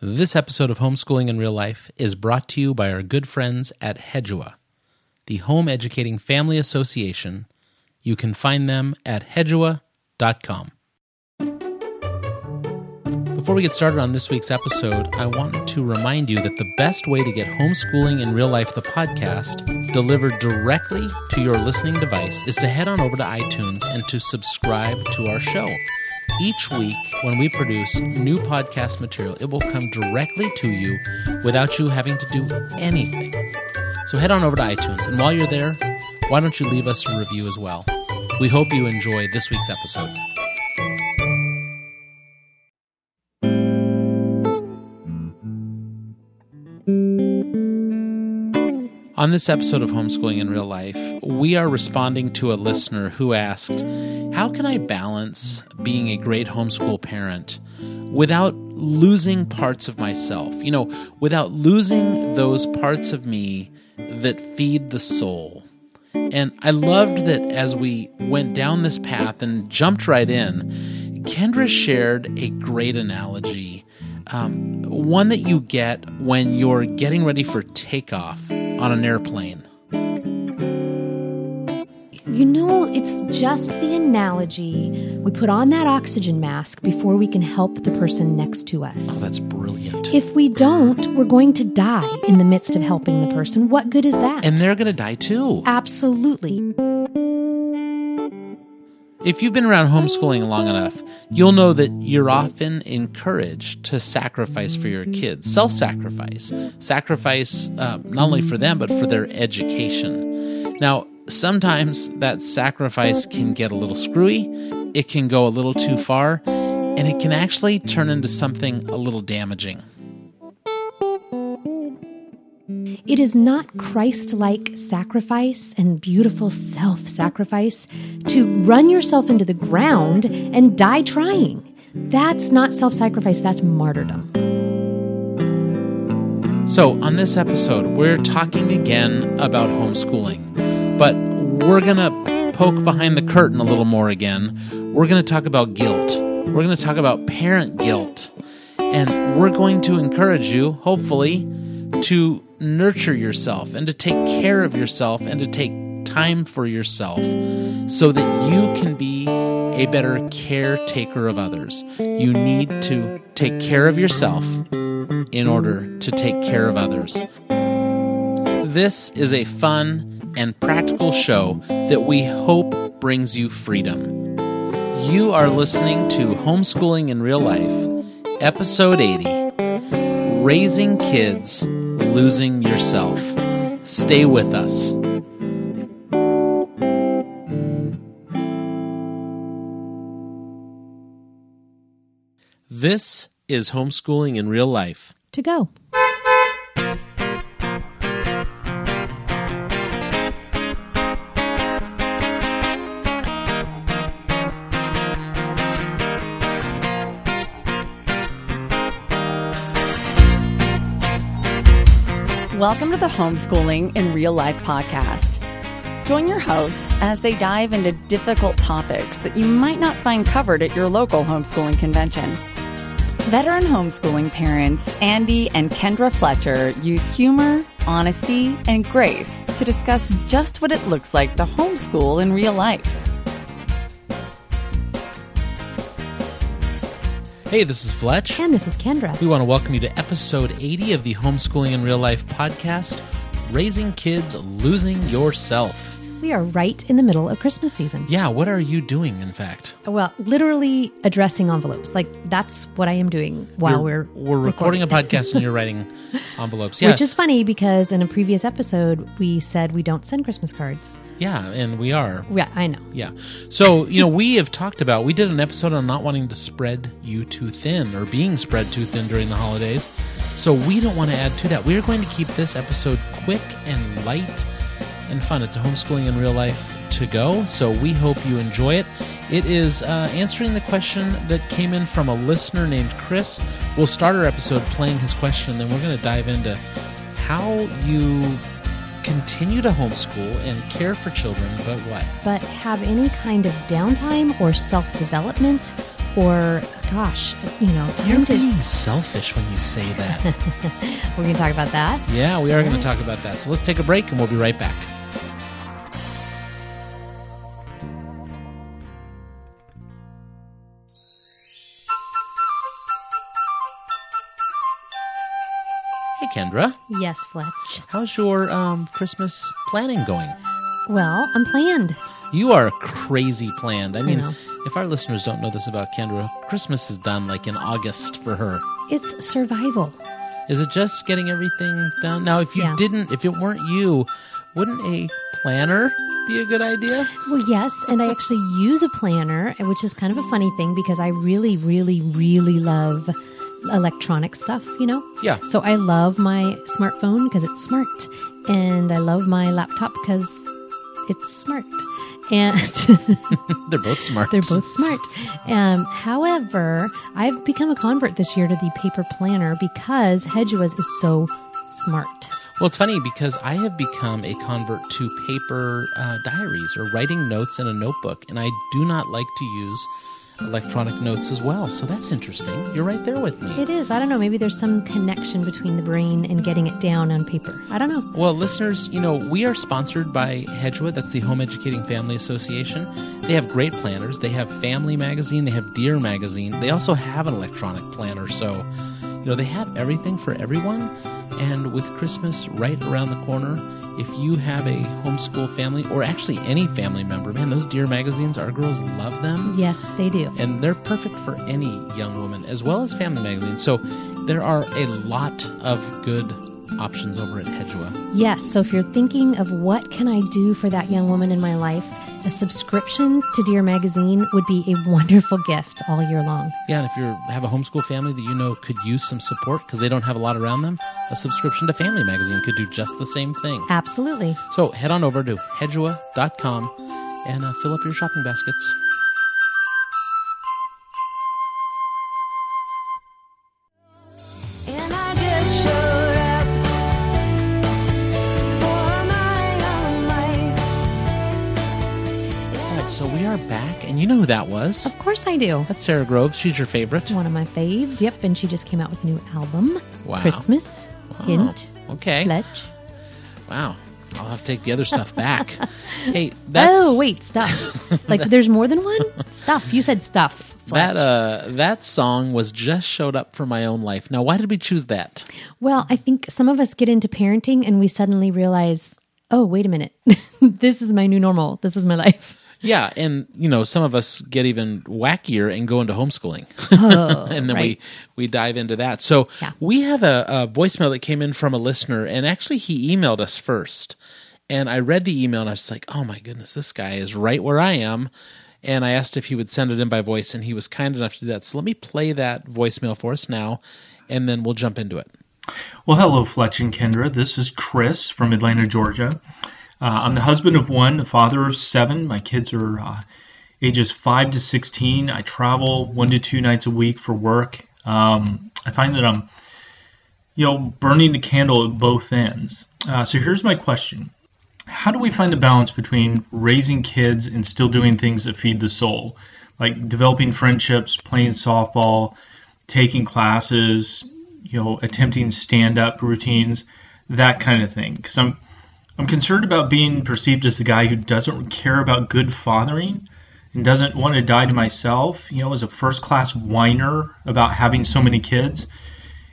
This episode of Homeschooling in Real Life is brought to you by our good friends at Hedua, the Home Educating Family Association. You can find them at hedua.com. Before we get started on this week's episode, I wanted to remind you that the best way to get Homeschooling in Real Life, the podcast, delivered directly to your listening device is to head on over to iTunes and to subscribe to our show. Each week, when we produce new podcast material, it will come directly to you without you having to do anything. So head on over to iTunes, and while you're there, why don't you leave us a review as well? We hope you enjoy this week's episode. On this episode of Homeschooling in Real Life, we are responding to a listener who asked, How can I balance being a great homeschool parent without losing parts of myself? You know, without losing those parts of me that feed the soul. And I loved that as we went down this path and jumped right in, Kendra shared a great analogy. Um, one that you get when you're getting ready for takeoff on an airplane. You know, it's just the analogy. We put on that oxygen mask before we can help the person next to us. Oh, that's brilliant. If we don't, we're going to die in the midst of helping the person. What good is that? and they're going to die too. Absolutely. If you've been around homeschooling long enough, you'll know that you're often encouraged to sacrifice for your kids. Self sacrifice. Sacrifice uh, not only for them, but for their education. Now, sometimes that sacrifice can get a little screwy, it can go a little too far, and it can actually turn into something a little damaging. It is not Christ like sacrifice and beautiful self sacrifice to run yourself into the ground and die trying. That's not self sacrifice, that's martyrdom. So, on this episode, we're talking again about homeschooling, but we're going to poke behind the curtain a little more again. We're going to talk about guilt. We're going to talk about parent guilt. And we're going to encourage you, hopefully, to nurture yourself and to take care of yourself and to take time for yourself so that you can be a better caretaker of others. You need to take care of yourself in order to take care of others. This is a fun and practical show that we hope brings you freedom. You are listening to Homeschooling in Real Life, Episode 80 Raising Kids, Losing Yourself. Stay with us. This is Homeschooling in Real Life. To go. Welcome to the Homeschooling in Real Life podcast. Join your hosts as they dive into difficult topics that you might not find covered at your local homeschooling convention. Veteran homeschooling parents Andy and Kendra Fletcher use humor, honesty, and grace to discuss just what it looks like to homeschool in real life. Hey, this is Fletch. And this is Kendra. We want to welcome you to episode 80 of the Homeschooling in Real Life podcast Raising Kids, Losing Yourself. We are right in the middle of Christmas season. Yeah, what are you doing, in fact? Well, literally addressing envelopes. Like, that's what I am doing while We're, we're, we're recording a podcast and you're writing envelopes. Yeah, Which is funny because in a previous episode, we said we don't send Christmas cards. Yeah, and we are. Yeah, I know. Yeah. So, you know, we have talked about, we did an episode on not wanting to spread you too thin or being spread too thin during the holidays. So, we don't want to add to that. We're going to keep this episode quick and light and fun. It's a homeschooling in real life to go. So, we hope you enjoy it. It is uh, answering the question that came in from a listener named Chris. We'll start our episode playing his question, and then we're going to dive into how you continue to homeschool and care for children, but what? But have any kind of downtime or self development or gosh, you know, You're time to. being selfish when you say that. We're going to talk about that. yeah, we are going to talk about that. So let's take a break and we'll be right back. Yes, Fletch. How's your um, Christmas planning going? Well, I'm planned. You are crazy planned. I mean, know. if our listeners don't know this about Kendra, Christmas is done like in August for her. It's survival. Is it just getting everything done? Now, if you Yeah. didn't, if it weren't you, wouldn't a planner be a good idea? Well, yes, and I actually use a planner, which is kind of a funny thing because I really, really, really love electronic stuff, you know? Yeah. So I love my smartphone because it's smart, and I love my laptop because it's smart. And They're both smart. they're both smart. Um, however, I've become a convert this year to the paper planner because Hedua's is so smart. Well, it's funny because I have become a convert to paper uh, diaries or writing notes in a notebook, and I do not like to use electronic notes as well. So that's interesting. You're right there with me. It is. I don't know. Maybe there's some connection between the brain and getting it down on paper. I don't know. Well, listeners, you know, we are sponsored by Hedua. That's the Home Educating Family Association. They have great planners. They have Family Magazine. They have Dear Magazine. They also have an electronic planner. So, you know, they have everything for everyone. And with Christmas right around the corner, if you have a homeschool family or actually any family member, man, those Dear magazines, our girls love them Yes, they do. and they're perfect for any young woman as well as family magazines. So there are a lot of good options over at Hedua. Yes. So if you're thinking of what can I do for that young woman in my life, a subscription to Dear Magazine would be a wonderful gift all year long. Yeah, and if you have a homeschool family that you know could use some support because they don't have a lot around them, a subscription to Family Magazine could do just the same thing. Absolutely. So head on over to hedua.com and uh, fill up your shopping baskets. So we are back, and you know who that was. Of course I do. That's Sara Groves. She's your favorite. One of my faves. Yep. And she just came out with a new album. Wow. Christmas. Wow. Hint. Okay. Fletch. Wow. I'll have to take the other stuff back. hey, that's oh, wait. Stuff. like there's more than one? Stuff. You said stuff. Fletch. That uh that song was just showed up for my own life. Now, why did we choose that? Well, I think some of us get into parenting and we suddenly realize, oh, wait a minute. this is my new normal. This is my life. Yeah, and you know, some of us get even wackier and go into homeschooling, Oh, and then right. we we dive into that. So Yeah. we have a, a voicemail that came in from a listener, and actually he emailed us first, and I read the email and I was like, oh my goodness, this guy is right where I am. And I asked if he would send it in by voice, and he was kind enough to do that. So let me play that voicemail for us now, and then we'll jump into it. Well, hello, Fletch and Kendra. This is Chris from Atlanta, Georgia. Uh, I'm the husband of one, the father of seven. My kids are uh, ages 5 to 16. I travel one to two nights a week for work. Um, I find that I'm, you know, burning the candle at both ends. Uh, so here's my question How do we find a balance between raising kids and still doing things that feed the soul? Like developing friendships, playing softball, taking classes, you know, attempting stand-up routines, that kind of thing. Because I'm, I'm concerned about being perceived as the guy who doesn't care about good fathering and doesn't want to die to myself. You know, as a first-class whiner about having so many kids,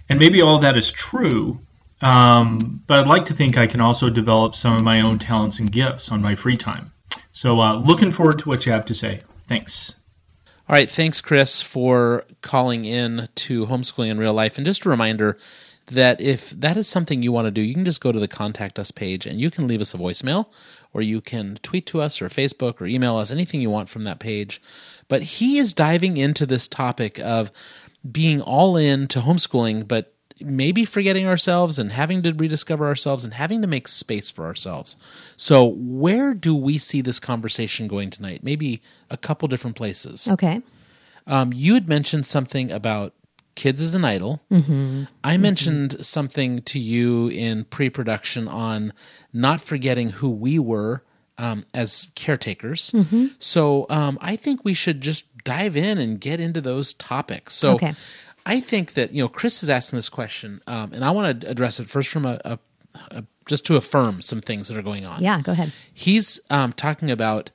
and maybe all that is true. Um, but I'd like to think I can also develop some of my own talents and gifts on my free time. So, uh, looking forward to what you have to say. Thanks. All right, thanks, Chris, for calling in to homeschooling in real life. And just a reminder that if that is something you want to do, you can just go to the contact us page and you can leave us a voicemail, or you can tweet to us, or Facebook, or email us anything you want from that page. But he is diving into this topic of being all in to homeschooling, but maybe forgetting ourselves and having to rediscover ourselves and having to make space for ourselves. So, where do we see this conversation going tonight? Maybe a couple different places. Okay. Um, you had mentioned something about kids as an idol. Mm-hmm. I mentioned something to you in pre production on not forgetting who we were um, as caretakers. So um, I think we should just dive in and get into those topics. So Okay. I think that you know Chris is asking this question, um, and I want to address it first from a, a, a just to affirm some things that are going on. Yeah, go ahead. He's um, talking about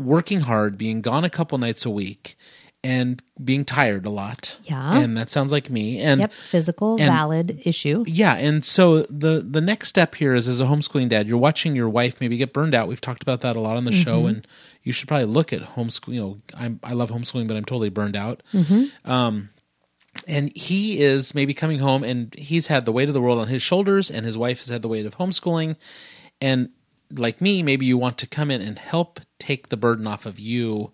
working hard, being gone a couple nights a week, and being tired a lot. Yeah. and that sounds like me. And Yep, physical, and- valid issue. yeah, and so the the next step here is as a homeschooling dad, you're watching your wife maybe get burned out. We've talked about that a lot on the show, and you should probably look at homeschool. You know, I'm, I love homeschooling, but I'm totally burned out. Um, and he is maybe coming home, and he's had the weight of the world on his shoulders, and his wife has had the weight of homeschooling, and like me, maybe you want to come in and help take the burden off of you,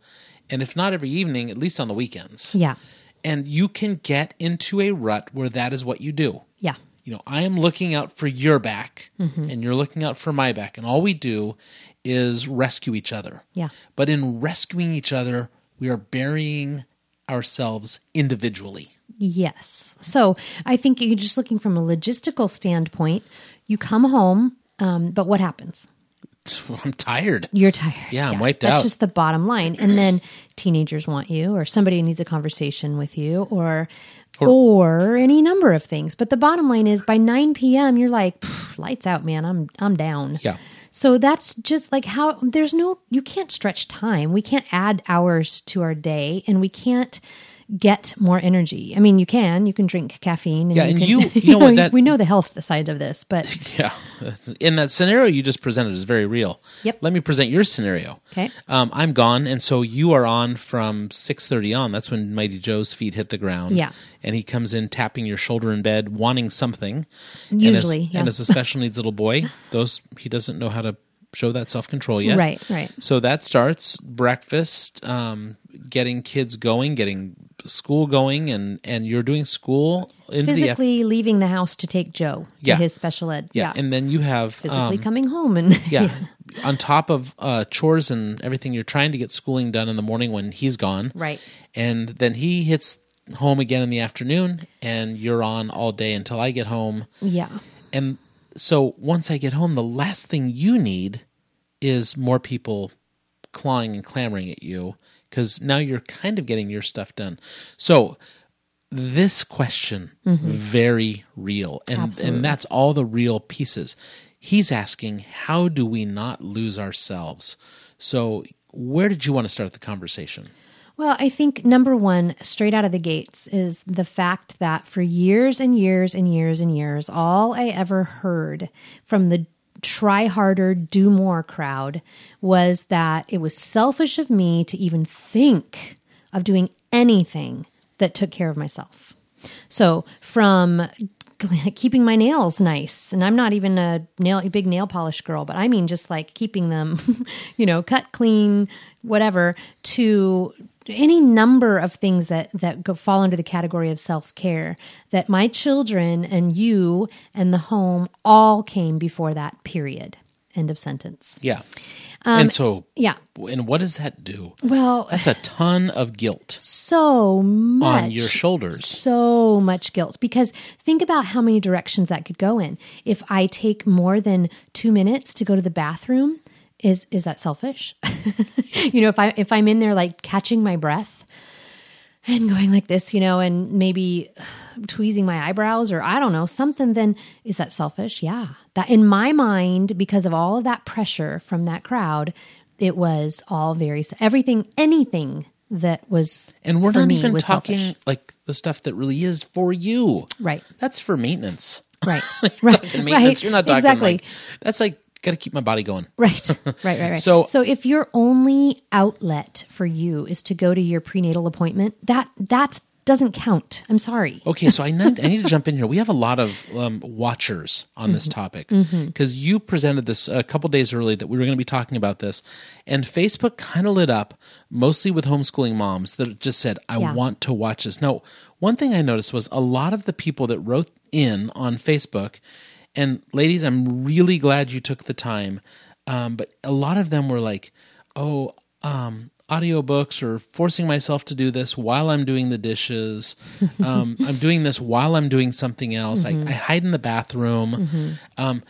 and if not every evening, at least on the weekends Yeah. and you can get into a rut where that is what you do. Yeah. You know, I am looking out for your back and you're looking out for my back, and all we do is rescue each other. Yeah. But in rescuing each other, we are burying ourselves individually. Yes. So I think you're just looking from a logistical standpoint. You come home, um, but what happens? I'm tired. You're tired. Yeah, I'm wiped That's out. That's just the bottom line. And then teenagers want you, or somebody needs a conversation with you, or or, any number of things. But the bottom line is, by 9 p.m., you're like, "Pff, lights out, man. I'm I'm down. Yeah. So that's just like how there's no you can't stretch time. We can't add hours to our day, and we can't get more energy. I mean, you can you can drink caffeine. And Yeah, you and can, you- you know what, that- we know the health side of this, but Yeah. In that scenario you just presented is very real. Yep. Let me present your scenario. Okay. Um, I'm gone, and so you are on from 6.30 on. That's when Mighty Joe's feet hit the ground. Yeah. And he comes in tapping your shoulder in bed, wanting something. Usually, and as, yeah. and as a special needs little boy, those he doesn't know how to show that self-control yet. Right, right. So that starts breakfast, um, getting kids going, getting school going, and, and you're doing school into the physically leaving the house to take Joe to Yeah. his special ed. yeah. And then you have physically um, coming home and yeah. On top of uh, chores and everything, you're trying to get schooling done in the morning when he's gone. Right. And then he hits home again in the afternoon, and you're on all day until I get home. yeah. And so once I get home, the last thing you need is more people clawing and clamoring at you because now you're kind of getting your stuff done. So this question mm-hmm. very real and Absolutely. and that's all the real pieces. He's asking how do we not lose ourselves? So where did you want to start the conversation? Well, I think number one, straight out of the gates, is the fact that for years and years and years and years, all I ever heard from the try harder, do more crowd was that it was selfish of me to even think of doing anything that took care of myself. So from keeping my nails nice, and I'm not even a nail big nail polish girl, but I mean just like keeping them, you know, cut clean, whatever, to any number of things that that go, fall under the category of self care. That my children and you and the home all came before that period. End of sentence. Yeah. Um, and so Yeah. and what does that do? Well, That's a ton of guilt so much on your shoulders. so much guilt because think about how many directions that could go in if i take more than two minutes to go to the bathroom is is that selfish you know if i if i'm in there like catching my breath and going like this you know and maybe tweezing my eyebrows or i don't know something then is that selfish yeah that in my mind because of all of that pressure from that crowd it was all very everything anything that was And we're not even talking selfish. like the stuff that really is for you. Right. That's for maintenance. Right. Right. maintenance. Right. You're not talking exactly. like that's like got to keep my body going. Right. Right. Right. Right. So- so if your only outlet for you is to go to your prenatal appointment, that that doesn't count. I'm sorry. Okay, so I need, I need to jump in here. We have a lot of um, watchers on this Mm-hmm. topic because you presented this a couple days early that we were going to be talking about this, and Facebook kind of lit up mostly with homeschooling moms that just said, "I Yeah. want to watch this." Now, one thing I noticed was a lot of the people that wrote in on Facebook, and ladies, I'm really glad you took the time, um, but a lot of them were like, "Oh." Um, audiobooks or forcing myself to do this while I'm doing the dishes. Um, I'm doing this while I'm doing something else. I, I hide in the bathroom. Um,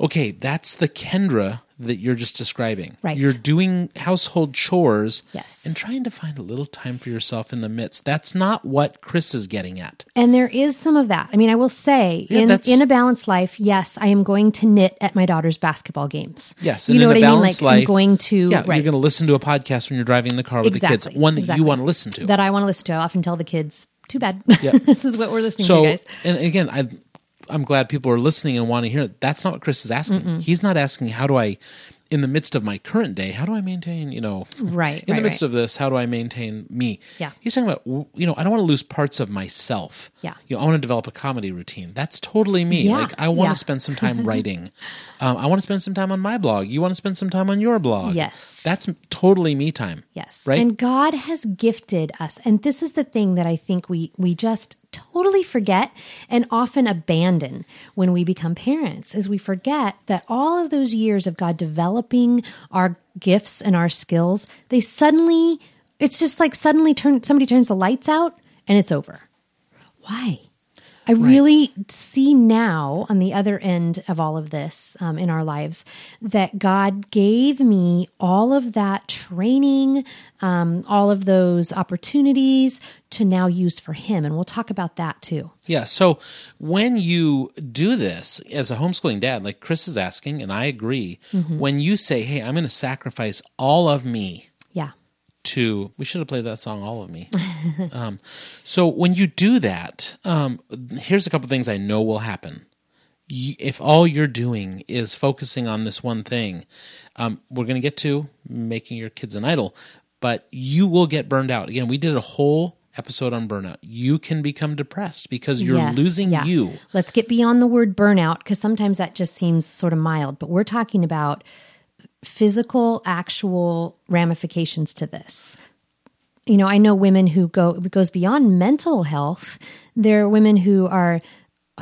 okay, that's the Kendra that you're just describing. Right. You're doing household chores Yes. and trying to find a little time for yourself in the midst. That's not what Chris is getting at. And there is some of that. I mean, I will say, Yeah, in that's- in a balanced life, yes, I am going to knit at my daughter's basketball games. Yes, you know in what I mean. Like life, I'm going to Yeah, right you're going to listen to a podcast when you're driving in the car with the kids, one that exactly. you want to listen to. that I want to listen to. I often tell the kids, "Too bad, Yeah. this is what we're listening so, to, guys." and again, I, I'm glad people are listening and want to hear it. That's not what Chris is asking. He's not asking, how do I, in the midst of my current day, how do I maintain, you know, Right, in right, the midst right. of this, how do I maintain me? Yeah. He's talking about, you know, I don't want to lose parts of myself. Yeah. You know, I want to develop a comedy routine. That's totally me. Yeah, Like, I want yeah. to spend some time writing. Um, I want to spend some time on my blog. You want to spend some time on your blog. Yes. That's totally me time. Yes. Right? And God has gifted us. And this is the thing that I think we we just totally forget and often abandon when we become parents is we forget that all of those years of God developing our gifts and our skills, they suddenly it's just like suddenly turn somebody turns the lights out and it's over. Why? I really see now on the other end of all of this um, in our lives that God gave me all of that training, um, all of those opportunities to now use for Him. And we'll talk about that too. Yeah. So when you do this as a homeschooling dad, like Chris is asking, and I agree, Mm-hmm. when you say, Hey, I'm going to sacrifice all of me. To, we should have played that song, All of Me. um, so when you do that, um, here's a couple things I know will happen. Y- If all you're doing is focusing on this one thing, um, we're going to get to making your kids an idol, but you will get burned out. Again, we did a whole episode on burnout. You can become depressed because you're Yes, losing yeah. you. Let's get beyond the word burnout because sometimes that just seems sort of mild, but we're talking about physical, actual ramifications to this. You know, I know women who go it goes beyond mental health. There are women who are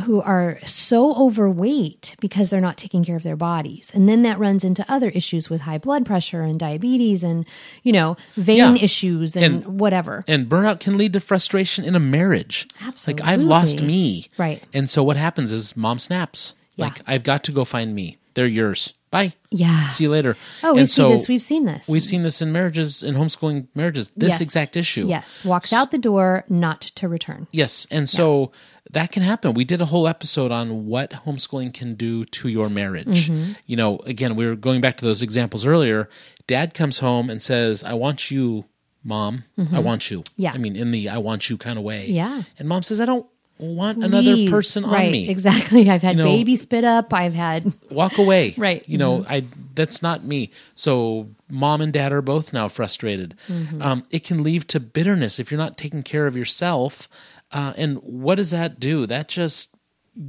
who are so overweight because they're not taking care of their bodies. And then that runs into other issues with high blood pressure and diabetes and, you know, vein Yeah. issues and, And- whatever. And burnout can lead to frustration in a marriage. Absolutely. Like I've lost me. Right. And so what happens is mom snaps. Yeah. Like I've got to go find me. They're yours. Bye. Yeah. See you later. Oh, we And see so this. We've seen this. We've seen this in marriages, in homeschooling marriages. This Yes. exact issue. Yes, walks out the door, not to return. Yes, and so that can happen. We did a whole episode on what homeschooling can do to your marriage. Mm-hmm. You know, again, we were going back to those examples earlier. Dad comes home and says, "I want you, mom. I want you." Mm-hmm. Yeah. I mean, in the "I want you" kind of way. Yeah. And mom says, "I don't want another Please. person on right, me. Exactly. I've had You know- baby spit up. I've had Walk away." Right. You know, I that's not me. So mom and dad are both now frustrated. Mm-hmm. Um, it can lead to bitterness if you're not taking care of yourself. Uh, and what does that do? That just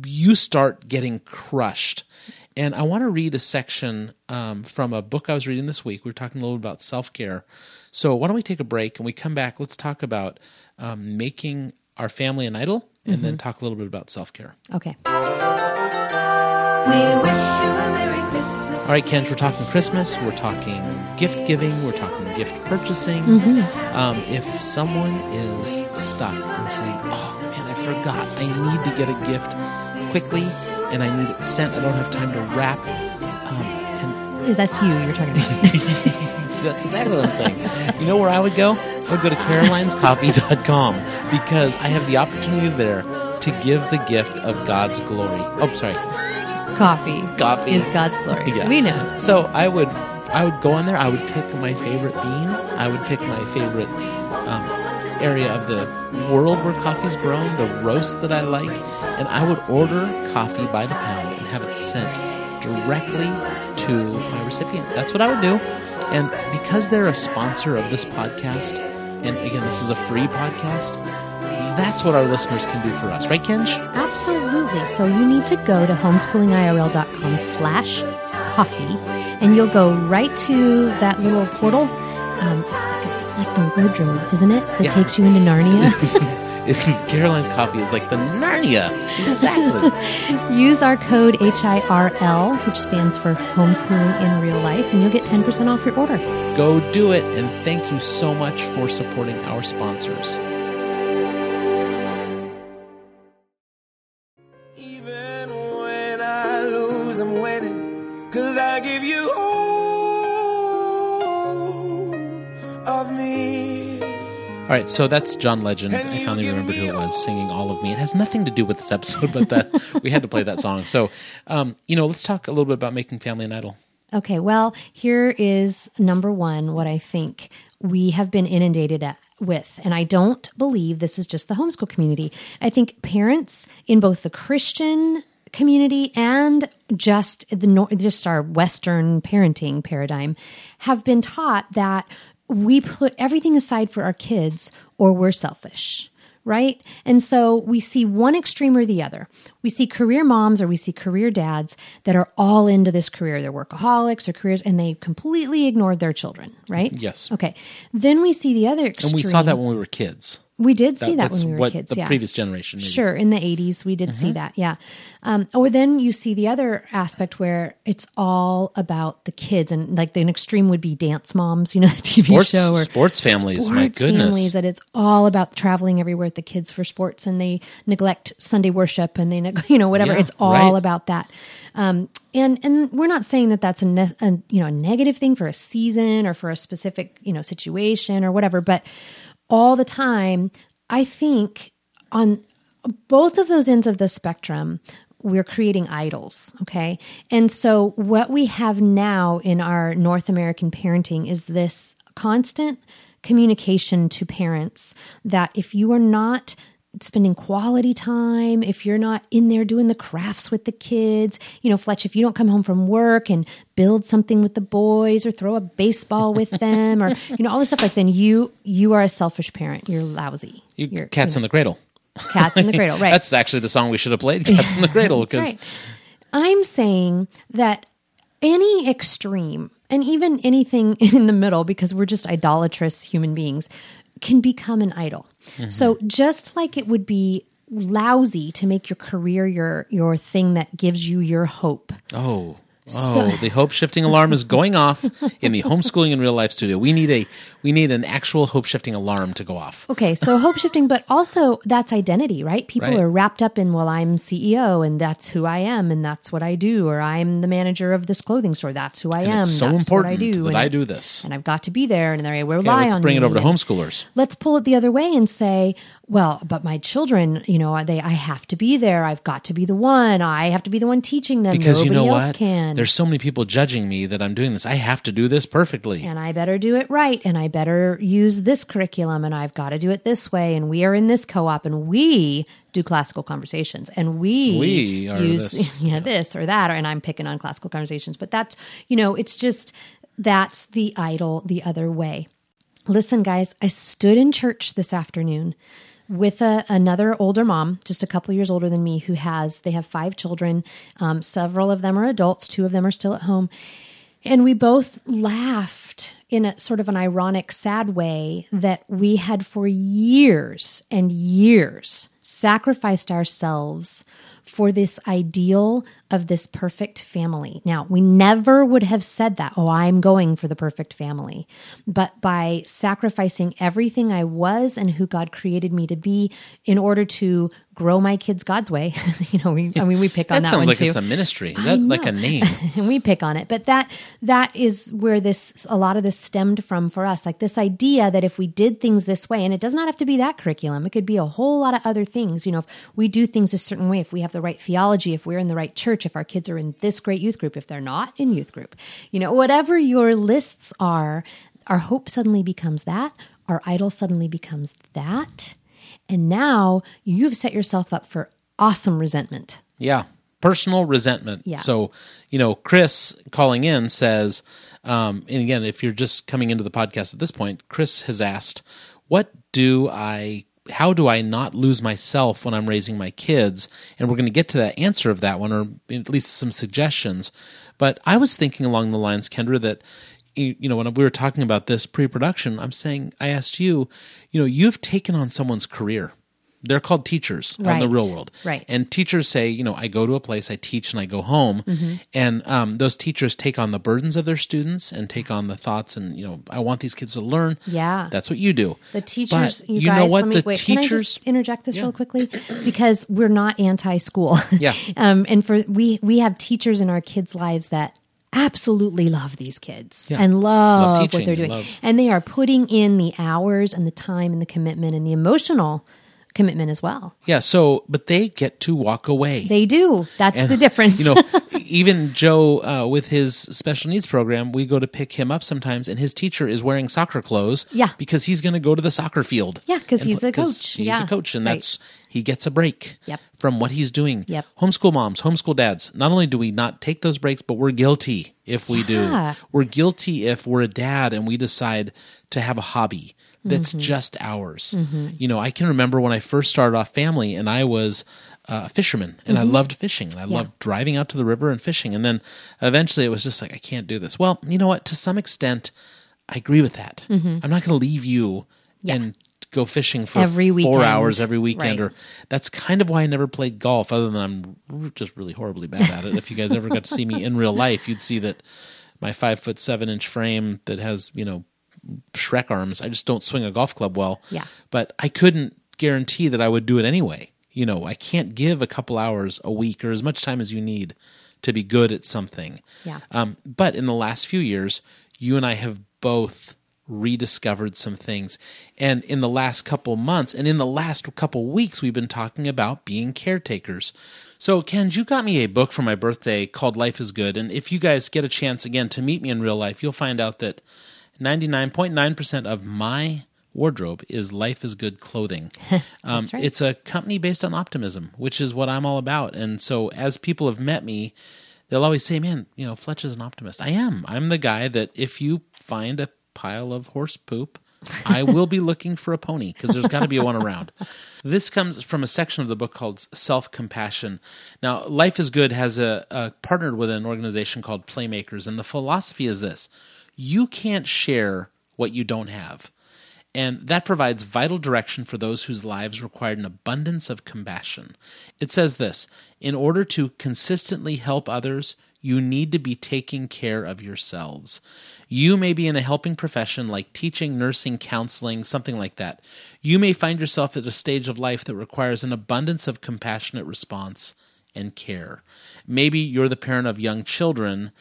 you start getting crushed. And I want to read a section um, from a book I was reading this week. We were talking a little about self care. So why don't we take a break and we come back? Let's talk about um, making our family an idol, and then talk a little bit about self care. okay. We wish you a Merry Christmas. All right, Kenj, we're talking Christmas. We're talking gift giving. We're talking gift purchasing. Um, if someone is stuck and saying, "Oh man, I forgot. I need to get a gift quickly, and I need it sent. I don't have time to wrap." Um, and That's you. You're talking about. that's exactly what I'm saying. You know where I would go? I would go to carolinescoffee.com because I have the opportunity there to give the gift of God's glory. Oh, sorry. Coffee. Coffee. is God's glory. Yeah. We know. So I would, I would go on there. I would pick my favorite bean. I would pick my favorite um, area of the world where coffee's grown, the roast that I like, and I would order coffee by the pound and have it sent directly to my recipient. That's what I would do. And because they're a sponsor of this podcast, and again, this is a free podcast, that's what our listeners can do for us, right, Kenj? Absolutely. So you need to go to homeschoolingirl.com slash coffee and you'll go right to that little portal. Um, it's, like a, it's like the wardrobe, isn't it? That Yeah. takes you into Narnia. Caroline's coffee is like the Narnia. Exactly. Use our code HIRL, which stands for homeschooling in real life, and you'll get 10% off your order. Go do it, and thank you so much for supporting our sponsors. Even when I lose, I'm winning. Cause I give you all All right, so that's John Legend. I finally remembered who it was singing "All of Me." It has nothing to do with this episode, but that we had to play that song. So, um, you know, let's talk a little bit about making family an idol. Okay, well, here is number one what I think we have been inundated at, with. And I don't believe this is just the homeschool community. I think parents in both the Christian community and just the just our western parenting paradigm have been taught that we put everything aside for our kids or we're selfish right? And so we see one extreme or the other. We see career moms or we see career dads that are all into this career. They're workaholics or careers and they completely ignored their children, right? Yes. Okay. Then we see the other extreme. And we saw that when we were kids. We did see that, when we were what kids. the yeah. previous generation. Maybe. Sure, in the 80s, we did see that. Yeah. Um, or then you see the other aspect where it's all about the kids, and like the extreme would be dance moms, you know, the TV Sports- show or sports families, my sports goodness. families that it's all about traveling everywhere with the kids for sports, and they neglect Sunday worship, and they, neg- you know, whatever. Yeah, it's all right. about that. Um, and and we're not saying that that's a, ne- a you know a negative thing for a season or for a specific you know situation or whatever, but all the time, I think on both of those ends of the spectrum, we're creating idols. Okay. And so, what we have now in our North American parenting is this constant communication to parents that if you are not spending quality time, if you're not in there doing the crafts with the kids, you know, Fletch, if you don't come home from work and build something with the boys or throw a baseball with them or, you know, all this stuff like then you you are a selfish parent. You're lousy. You, You're cats in the cradle. cats in the cradle, right? That's actually the song we should have played. Cats in the cradle because right. I'm saying that any extreme and even anything in the middle, because we're just idolatrous human beings, can become an idol. Mm-hmm. So just like it would be lousy to make your career your your thing that gives you your hope. oh. Oh, the hope shifting alarm is going off in the homeschooling in real life studio. We need a we need an actual hope shifting alarm to go off. Okay, so hope shifting, but also that's identity, right? People Right. are wrapped up in, well, I'm CEO and that's who I am and that's what I do, or I'm the manager of this clothing store, that's who I And am. it's so that's important what I do, that and, I do this. and I've got to be there, and they rely Okay, let's on bring it over to homeschoolers. let's pull it the other way and say, well, but my children, you know, they I have to be there. I've got to be the one. I have to be the one teaching them. Because Nobody you know else what? can. There's so many people judging me that I'm doing this. I have to do this perfectly. and I better do it right, and I better use this curriculum, and I've got to do it this way. And we are in this co-op, and we do classical conversations, and we We are use this. yeah this or that, or, and I'm picking on classical conversations, but that's you know, it's just that's the idol the other way. Listen, guys, I stood in church this afternoon with a, another older mom, just a couple years older than me, who has they have five children. Um, several of them are adults, two of them are still at home, and we both laughed in a sort of an ironic, sad way that we had for years and years sacrificed ourselves for this ideal of this perfect family. Now, we never would have said that, oh, I'm going for the perfect family. But by sacrificing everything I was and who God created me to be in order to grow my kids God's way, you know, we, I mean, we pick on that that, sounds like too. it's a ministry. Is that like a name? and we pick on it. But that that is where this a lot of this stemmed from for us. Like this idea that if we did things this way and it does not have to be that curriculum it could be a whole lot of other things. You know if we do things a certain way if we have the right theology if we're in the right church if our kids are in this great youth group if they're not in youth group. You know whatever your lists are our hope suddenly becomes that our idol suddenly becomes that and now you've set yourself up for awesome resentment Yeah. Personal resentment. Yeah. So, you know, Chris calling in says, um, and again, if you're just coming into the podcast at this point, Chris has asked, what do I, how do I not lose myself when I'm raising my kids? And we're going to get to that answer of that one, or at least some suggestions. But I was thinking along the lines, Kendra, that you you know when we were talking about this pre-production i'm saying i asked you you know you've taken on someone's career they're called teachers out in the real world Right. and teachers say you know i go to a place i teach and i go home Mm-hmm. and um, those teachers take on the burdens of their students and take on the thoughts and you know i want these kids to learn Yeah. that's what you do The teachers, But you, you guys, know what me the wait. Can I teachers just interject this real quickly because we're not anti-school. Yeah. um, and for we we have teachers in our kids' lives that absolutely love these kids Yeah. and love, Love what they're and doing. love- And they are putting in the hours and the time and the commitment and the emotional commitment as well. Yeah. So, but they get to walk away. They do. That's And, the difference. You know, even Joe uh, with his special needs program, we go to pick him up sometimes, and his teacher is wearing soccer clothes. Yeah. because he's going to go to the soccer field. Yeah, because he's a coach. He's Yeah, a coach, and right. that's he gets a break. Yep. from what he's doing. Yep. Homeschool moms, homeschool dads. Not only do we not take those breaks, but we're guilty if we Yeah. do. We're guilty if we're a dad and we decide to have a hobby that's mm-hmm. just ours. Mm-hmm. You know, I can remember when I first started off family and I was uh, a fisherman and I mm-hmm. loved fishing and I loved driving out to the river and fishing. And then eventually it was just like, I can't do this. Well, you know what? To some extent, I agree with that. I'm not going to leave you and go fishing for Every four weekend. hours every weekend Right. or that's kind of why I never played golf other than I'm just really horribly bad at it. if you guys ever got to see me in real life, you'd see that my five foot seven inch frame that has, you know, Shrek arms, I just don't swing a golf club well. Yeah. But I couldn't guarantee that I would do it anyway. You know, I can't give a couple hours a week or as much time as you need to be good at something. Yeah. Um, but in the last few years, you and I have both rediscovered some things. And in the last couple months and in the last couple weeks, we've been talking about being caretakers. So, Ken, you got me a book for my birthday called Life is Good. And if you guys get a chance again to meet me in real life, you'll find out that 99.9% of my wardrobe is Life is Good clothing. Um, right. It's a company based on optimism, which is what I'm all about. And so, as people have met me, they'll always say, "Man, you know, Fletch is an optimist." I am. I'm the guy that if you find a pile of horse poop, I will be looking for a pony because there's got to be one around. This comes from a section of the book called Self Compassion. Now, Life is Good has a, a partnered with an organization called Playmakers, and the philosophy is this: you can't share what you don't have. And that provides vital direction for those whose lives required an abundance of compassion. It says this In order to consistently help others, you need to be taking care of yourselves. You may be in a helping profession like teaching, nursing, counseling, something like that. You may find yourself at a stage of life that requires an abundance of compassionate response and care. Maybe you're the parent of young children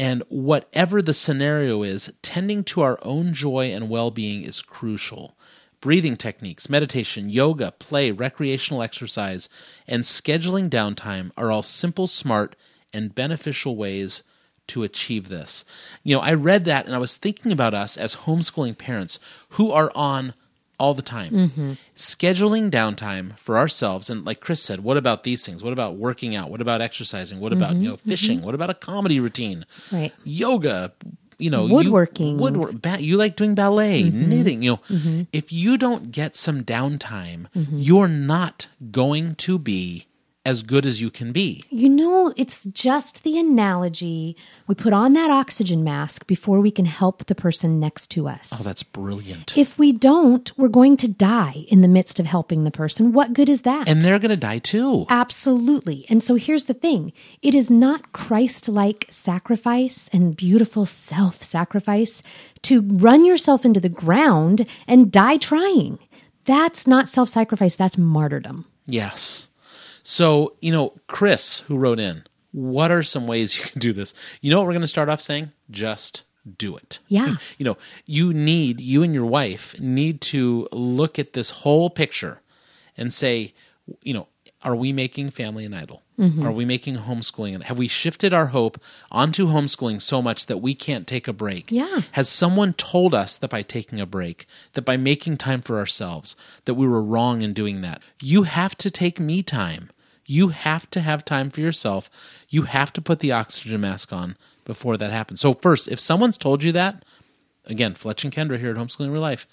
and whatever the scenario is, tending to our own joy and well being is crucial. Breathing techniques, meditation, yoga, play, recreational exercise, and scheduling downtime are all simple, smart, and beneficial ways to achieve this. You know, I read that and I was thinking about us as homeschooling parents who are on all the time. Mm-hmm. Scheduling downtime for ourselves and like Chris said, what about these things? What about working out? What about exercising? What about, you know, mm-hmm. Mm-hmm. fishing? What about a comedy routine? Right. Yoga, you know, Woodworking. You, woodwork, ba- you like doing ballet, knitting, you know. If you don't get some downtime, you're not going to be as good as you can be. You know, it's just the analogy. We put on that oxygen mask before we can help the person next to us. Oh, that's brilliant. if we don't, we're going to die in the midst of helping the person. What good is that? and they're going to die too. Absolutely. And so here's the thing it is not Christ like sacrifice and beautiful self sacrifice to run yourself into the ground and die trying. That's not self sacrifice, that's martyrdom. Yes. So, you know, Chris, who wrote in, what are some ways you can do this? You know what we're going to start off saying? Just do it. Yeah. You know, you need, you and your wife need to look at this whole picture and say, you know, are we making family an idol? Mm-hmm. Are we making homeschooling? Have we shifted our hope onto homeschooling so much that we can't take a break? Yeah. Has someone told us that by taking a break, that by making time for ourselves, that we were wrong in doing that? You have to take me time. You have to have time for yourself. You have to put the oxygen mask on before that happens. So, first, if someone's told you that, again, Fletch and Kendra here at Homeschooling Real Life,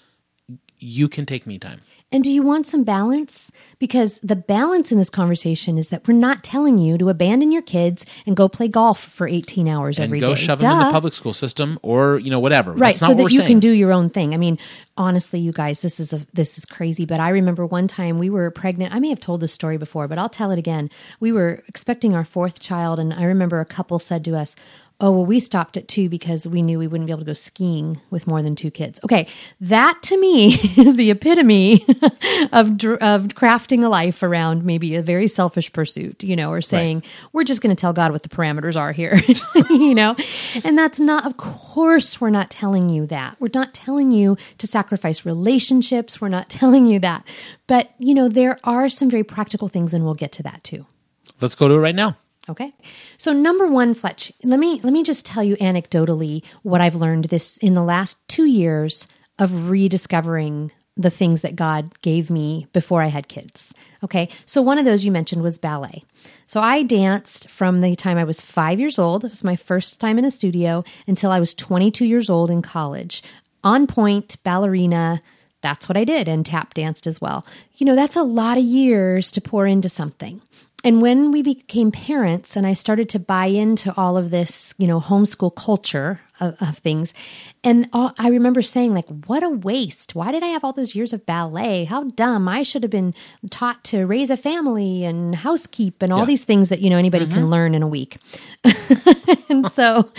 you can take me time. And do you want some balance? Because the balance in this conversation is that we're not telling you to abandon your kids and go play golf for 18 hours every day. And every go day. shove them in the public school system or, you know, whatever. right so that you saying. can do your own thing i mean honestly you guys this is a this is crazy but i remember one time we were pregnant i may have told this story before but i'll tell it again we were expecting our fourth child and i remember a couple said to us Oh, well, we stopped at two because we knew we wouldn't be able to go skiing with more than two kids. Okay, that to me is the epitome of of crafting a life around maybe a very selfish pursuit, you know, or saying we're just going to tell God what the parameters are here, you know, and that's not. Of course, we're not telling you that. We're not telling you to sacrifice relationships. We're not telling you that, but you know, there are some very practical things, and we'll get to that too. Let's go to it right now. Okay. So number one, Fletch, let me let me just tell you anecdotally what I've learned this in the last two years of rediscovering the things that God gave me before I had kids. Okay. So one of those you mentioned was ballet. So I danced from the time I was five years old. It was my first time in a studio until I was 22 years old in college. On pointe, ballerina. That's what I did and tap danced as well. You know, that's a lot of years to pour into something and when we became parents and I started to buy into all of this, you know, homeschool culture of, of things, and all, I remember saying, like, what a waste. Why did I have all those years of ballet? How dumb. I should have been taught to raise a family and housekeep and all Yeah. these things that, you know, anybody can mm-hmm. learn in a week. and so,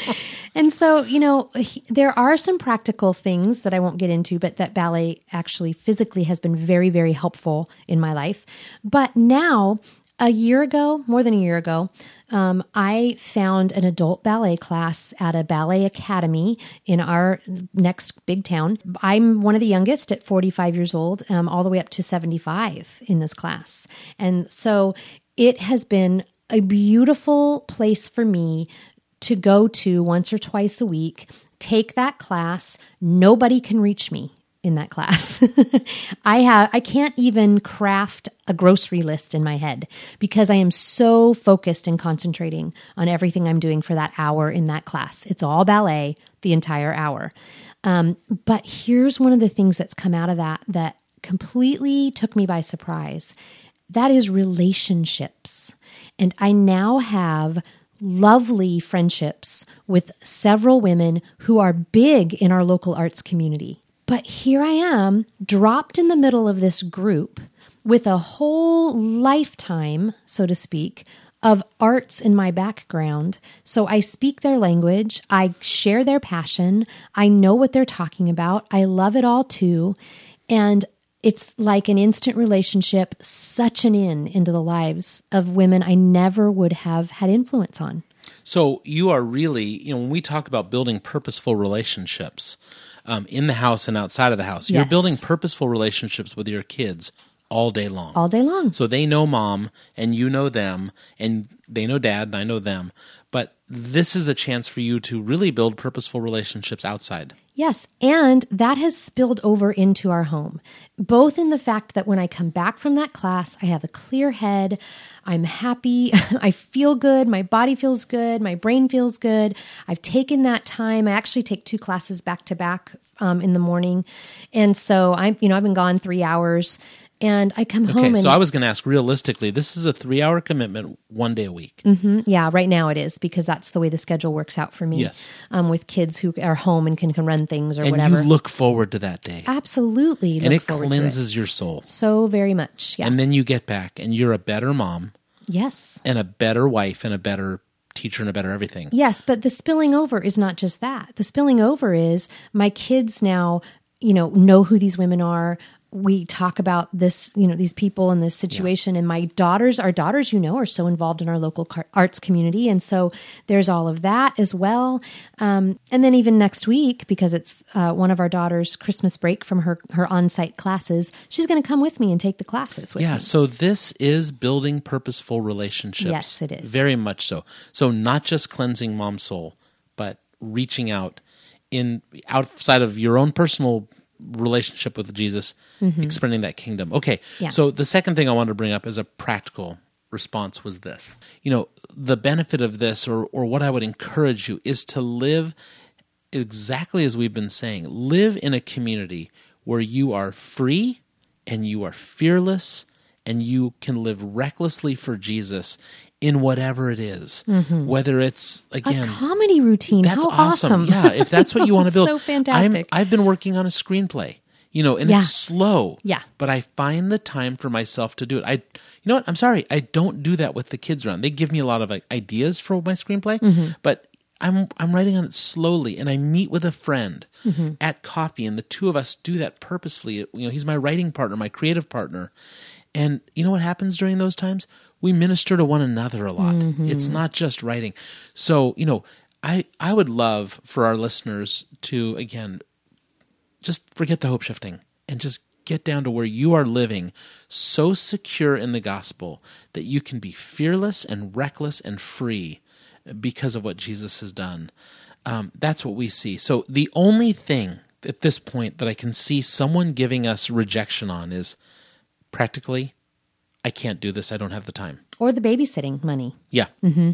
and so, you know, he- there are some practical things that I won't get into, but that ballet actually physically has been very, very helpful in my life. But now, a year ago, more than a year ago, um, I found an adult ballet class at a ballet academy in our next big town. I'm one of the youngest at 45 years old, um, all the way up to 75 in this class. And so it has been a beautiful place for me to go to once or twice a week, take that class. Nobody can reach me in that class. I have I can't even craft a grocery list in my head because I am so focused and concentrating on everything I'm doing for that hour in that class. It's all ballet the entire hour. Um, but here's one of the things that's come out of that that completely took me by surprise. That is relationships. And I now have lovely friendships with several women who are big in our local arts community. But here I am, dropped in the middle of this group with a whole lifetime, so to speak, of arts in my background. So I speak their language, I share their passion, I know what they're talking about, I love it all too. And it's like an instant relationship, such an in into the lives of women I never would have had influence on. So you are really, you know, when we talk about building purposeful relationships um, in the house and outside of the house, you're Yes. building purposeful relationships with your kids all day long. All day long. So they know mom and you know them and they know dad and I know them. But this is a chance for you to really build purposeful relationships outside. Yes, and that has spilled over into our home, both in the fact that when I come back from that class, I have a clear head, I'm happy, I feel good, my body feels good, my brain feels good. I've taken that time. I actually take two classes back to back um, in the morning, and so I'm, you know, I've been gone three hours, and I come home Okay, so I was going to ask realistically, this is a three hour commitment one day a week. Mm-hmm. Yeah, right now it is because that's the way the schedule works out for me. Yes. Um, with kids who are home and can, can run things or and whatever. you look forward to that day. Absolutely. and look it forward to it. cleanses your soul. So very much. Yeah. And then you get back and you're a better mom yes. and a better wife and a better teacher and a better everything. Yes, but the spilling over is not just that. The spilling over is my kids now, you know, know who these women are. We talk about this, you know, these people and this situation. And my daughters, our daughters, you know, are so involved in our local car- arts community. And so there's all of that as well. Um, and then even next week, because it's uh, one of our daughters' Christmas break from her, her on site classes, she's going to come with me and take the classes with Yeah, me. so this is building purposeful relationships. Yes, it is. Very much so. So not just cleansing mom's soul, but reaching out in outside of your own personal relationship with Jesus, expanding that kingdom. Okay. Mm-hmm. Yeah. So the second thing I wanted to bring up as a practical response was this. You know, the benefit of this or or what I would encourage you is to live exactly as we've been saying. Live in a community where you are free and you are fearless and you can live recklessly for Jesus in whatever it is. Whether it's Mm-hmm. A again comedy routine. that's How awesome. Yeah, if that's what you want to build. So fantastic. I'm, I've been working on a screenplay, you know, and Yeah. it's slow. Yeah. But I find the time for myself to do it. I, you know what? I'm sorry. I don't do that with the kids around. They give me a lot of like, ideas for my screenplay, Mm-hmm. but I'm I'm writing on it slowly, and I meet with a friend at coffee, and the two of us do that purposefully. You know, he's my writing partner, my creative partner, and you know what happens during those times? We minister to one another a lot. It's not just writing. So you know, I I would love for our listeners to again just forget the hope shifting and just get down to where you are living so secure in the gospel that you can be fearless and reckless and free because of what Jesus has done. Um, that's what we see. So the only thing at this point that I can see someone giving us rejection on is practically, I can't do this. I don't have the time. Or the babysitting money. Yeah. Mm-hmm.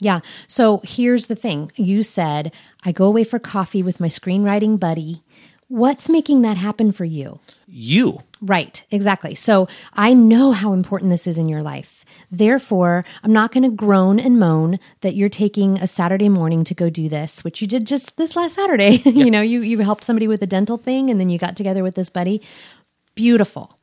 Yeah. So here's the thing. You said, I go away for coffee with my screenwriting buddy. What's making that happen for you? You. Right, exactly. So I know how important this is in your life. Therefore, I'm not going to groan and moan that you're taking a Saturday morning to go do this, which you did just this last Saturday. you know, you you helped somebody with a dental thing and then you got together with this buddy. Beautiful.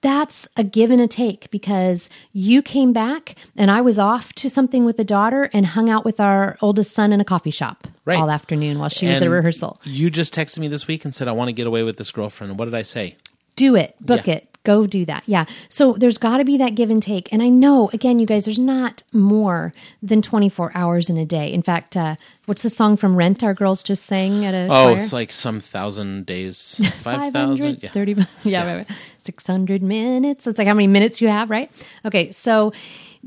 That's a give and a take because you came back and I was off to something with the daughter and hung out with our oldest son in a coffee shop Right. all afternoon while she was at a rehearsal. You just texted me this week and said, I want to get away with this girlfriend. What did I say? do it book Yeah. it go do that yeah so there's got to be that give and take and i know again you guys there's not more than 24 hours in a day in fact uh, what's the song from rent our girls just sang at a Oh, choir? it's like some thousand days. 5,000? Yeah. 530 yeah, right, right. 600 minutes it's like how many minutes you have right okay so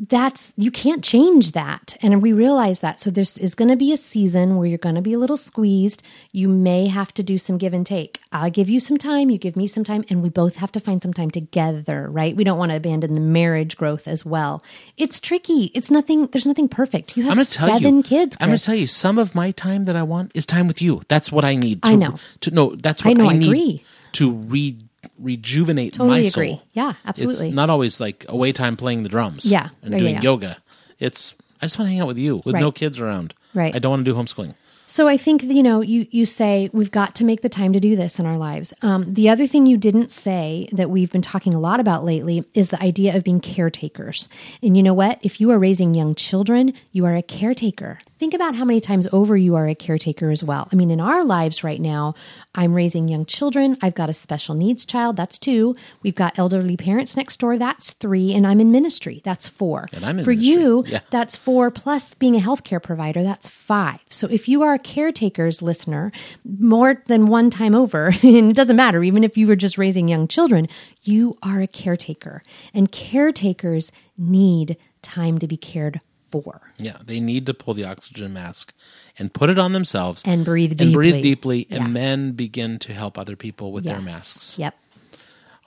that's you can't change that and we realize that so there's is going to be a season where you're going to be a little squeezed you may have to do some give and take i'll give you some time you give me some time and we both have to find some time together right we don't want to abandon the marriage growth as well it's tricky it's nothing there's nothing perfect you have I'm going to tell seven you. kids I'm going to tell you. Some of my time that I want is time with you. That's what I need. To, I know. To no, that's I what know, I, I need agree. to re, rejuvenate Totally my agree. soul. Yeah, absolutely. It's not always like away time playing the drums. Yeah. and doing yeah. yoga. It's I just want to hang out with you with Right. no kids around. Right. I don't want to do homeschooling. So I think you know you you say we've got to make the time to do this in our lives. Um, the other thing you didn't say that we've been talking a lot about lately is the idea of being caretakers. And you know what? If you are raising young children, you are a caretaker. Think about how many times over you are a caretaker as well. I mean, in our lives right now, I'm raising young children. I've got a special needs child. That's two. We've got elderly parents next door. That's three. And I'm in ministry. That's four. And I'm in For ministry. you, Yeah. that's four plus being a healthcare provider, that's five. So if you are a caretaker's listener more than one time over, and it doesn't matter, even if you were just raising young children, you are a caretaker. And caretakers need time to be cared for. Yeah, they need to pull the oxygen mask and put it on themselves And breathe and breathe deeply. deeply, Yeah. and then begin to help other people with their masks. Yep.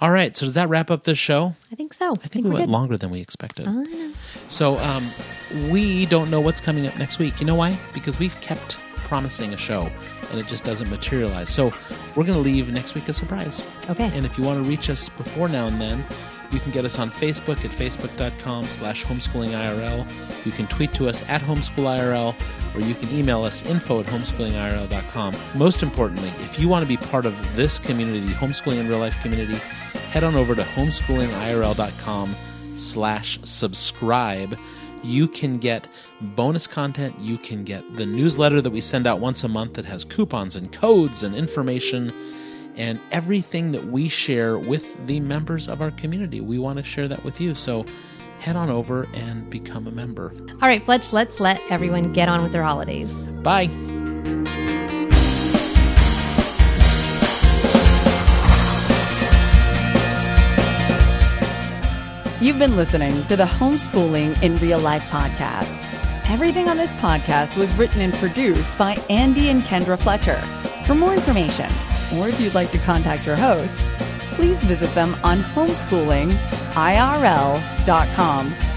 All right, so does that wrap up this show? I think so. I think we we're went good. longer than we expected. I know. So um, we don't know what's coming up next week. You know why? Because we've kept promising a show and it just doesn't materialize. So we're going to leave next week a surprise. Okay. And if you want to reach us before now and then, you can get us on Facebook at facebook.com slash homeschoolingirl. You can tweet to us at homeschoolirl, or you can email us info at homeschoolingirl.com. Most importantly, if you want to be part of this community, the homeschooling in real life community, head on over to homeschoolingirl.com slash subscribe. You can get bonus content. You can get the newsletter that we send out once a month that has coupons and codes and information and everything that we share with the members of our community. We want to share that with you. So head on over and become a member. All right, Fletch, let's let everyone get on with their holidays. Bye. You've been listening to the Homeschooling in Real Life podcast. Everything on this podcast was written and produced by Andy and Kendra Fletcher. For more information, or if you'd like to contact your hosts, please visit them on homeschoolingirl.com